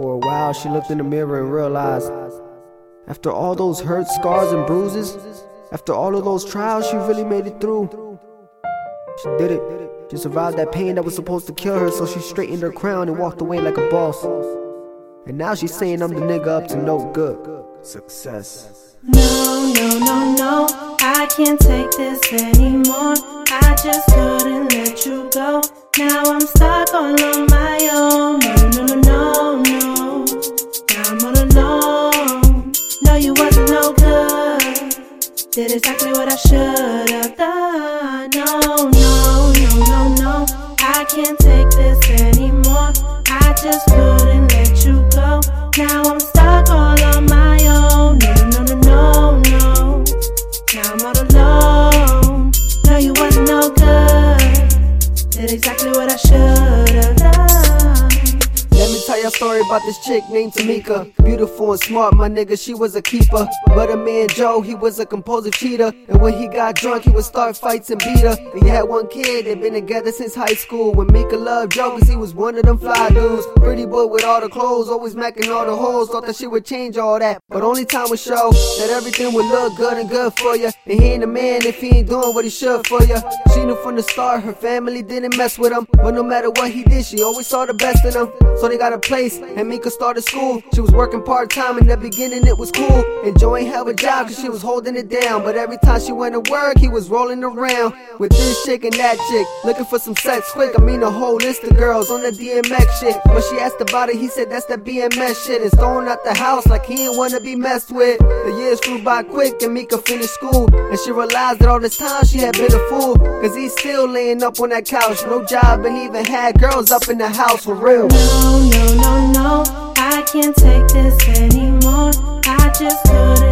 For a while, she looked in the mirror and realized after all those hurt, scars, and bruises, after all of those trials, she really made it through. She did it. She survived that pain that was supposed to kill her, so she straightened her crown and walked away like a boss. And now she's saying I'm the nigga up to no good. Success. No, no, no, no, I can't take this anymore. Did exactly what I should have done. No, no, no, no, no. I can't take this anymore. I just couldn't let you go. Now I'm stuck all on my own. No, no, no, no, no, no. Now I'm all alone. No, you wasn't no good. Did exactly what I should have done. Tell you story about this chick named Tamika. Beautiful and smart, my nigga, she was a keeper. But a man Joe, he was a compulsive cheater. And when he got drunk, he would start fights and beat her. They had one kid, they been together since high school. When Mika loved Joe, cause he was one of them fly dudes. Pretty boy with all the clothes, always macking all the hoes. Thought that she would change all that. But only time would show that everything would look good and good for you. And he ain't a man if he ain't doing what he should for you. She knew from the start her family didn't mess with him. But no matter what he did, she always saw the best in him. So they got a place, and Mika started school. She was working part time in the beginning, it was cool. Ain't have a job cause she was holding it down. But every time she went to work, he was rolling around with this chick and that chick. Looking for some sex quick, I mean a whole list of girls on the DMX shit. When she asked about it, he said that's that BMS shit. And thrown out the house like he ain't wanna be messed with. The years flew by quick and Mika finished school. And she realized that all this time she had been a fool. Cause he's still laying up on that couch. No job and even had girls up in the house for real. No, no, no, no. No. I can't take this anymore. I just couldn't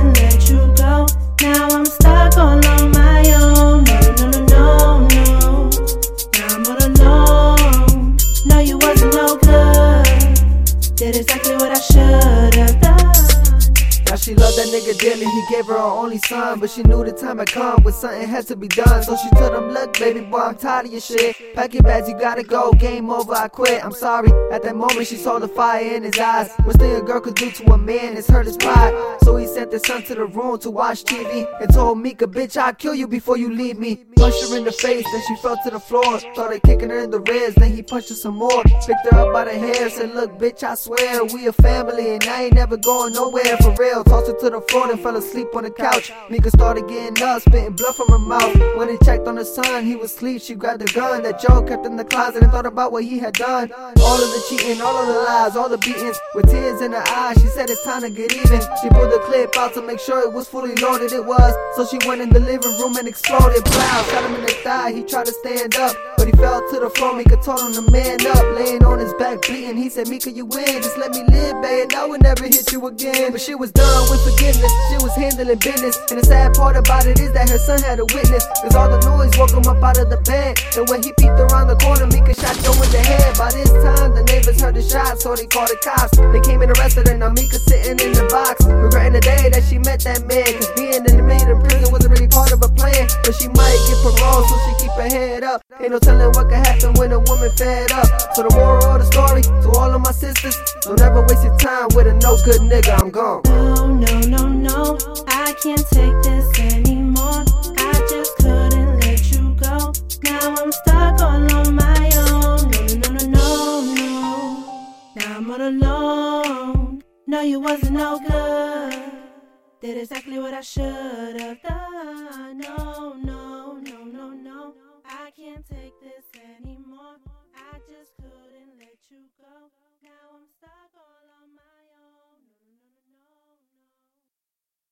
Now she loved that nigga dearly, he gave her her only son. But she knew the time had come when something had to be done. So she told him, Look, baby boy, I'm tired of your shit. Pack your bags, you gotta go. Game over, I quit. I'm sorry. At that moment, she saw the fire in his eyes. Worst thing a girl could do to a man is hurt his pride. So he sent his son to the room to watch TV and told Mika, Bitch, I'll kill you before you leave me. Punched her in the face, then she fell to the floor. Started kicking her in the ribs, then he punched her some more. Picked her up by the hair, said, Look, bitch, I swear we a family and I ain't never going nowhere for real. Tossed her to the floor, then fell asleep on the couch. Mika started getting up, spitting blood from her mouth. When he checked on her son, he was asleep. She grabbed the gun that Joe kept in the closet and thought about what he had done. All of the cheating, all of the lies, all the beatings. With tears in her eyes, she said it's time to get even. She pulled the clip out to make sure it was fully loaded. It was, so she went in the living room and exploded. Shot him in the thigh. He tried to stand up, but he fell to the floor. Mika told him to man up, laying on his back, bleeding. He said, Mika, you win. Just let me live, babe, and I would never hit you again. But she was done with forgiveness. She was handling business. And the sad part about it is that her son had a witness. Cause all the noise woke him up out of the bed. And when he peeked around the corner, Mika shot Joe in the head. By this time, the neighbors heard the shot, so they called the cops. They came and arrested head up. Ain't no telling what could happen when a woman fed up. So the moral of the story to all of my sisters, don't ever waste your time with a no good nigga. I'm gone. No, no, no, no. I can't take this anymore. I just couldn't let you go. Now I'm stuck all on my own. No, no, no, no, no, no. Now I'm all alone. No, you wasn't no good. Did exactly what I should have done. No, no, can't take this anymore.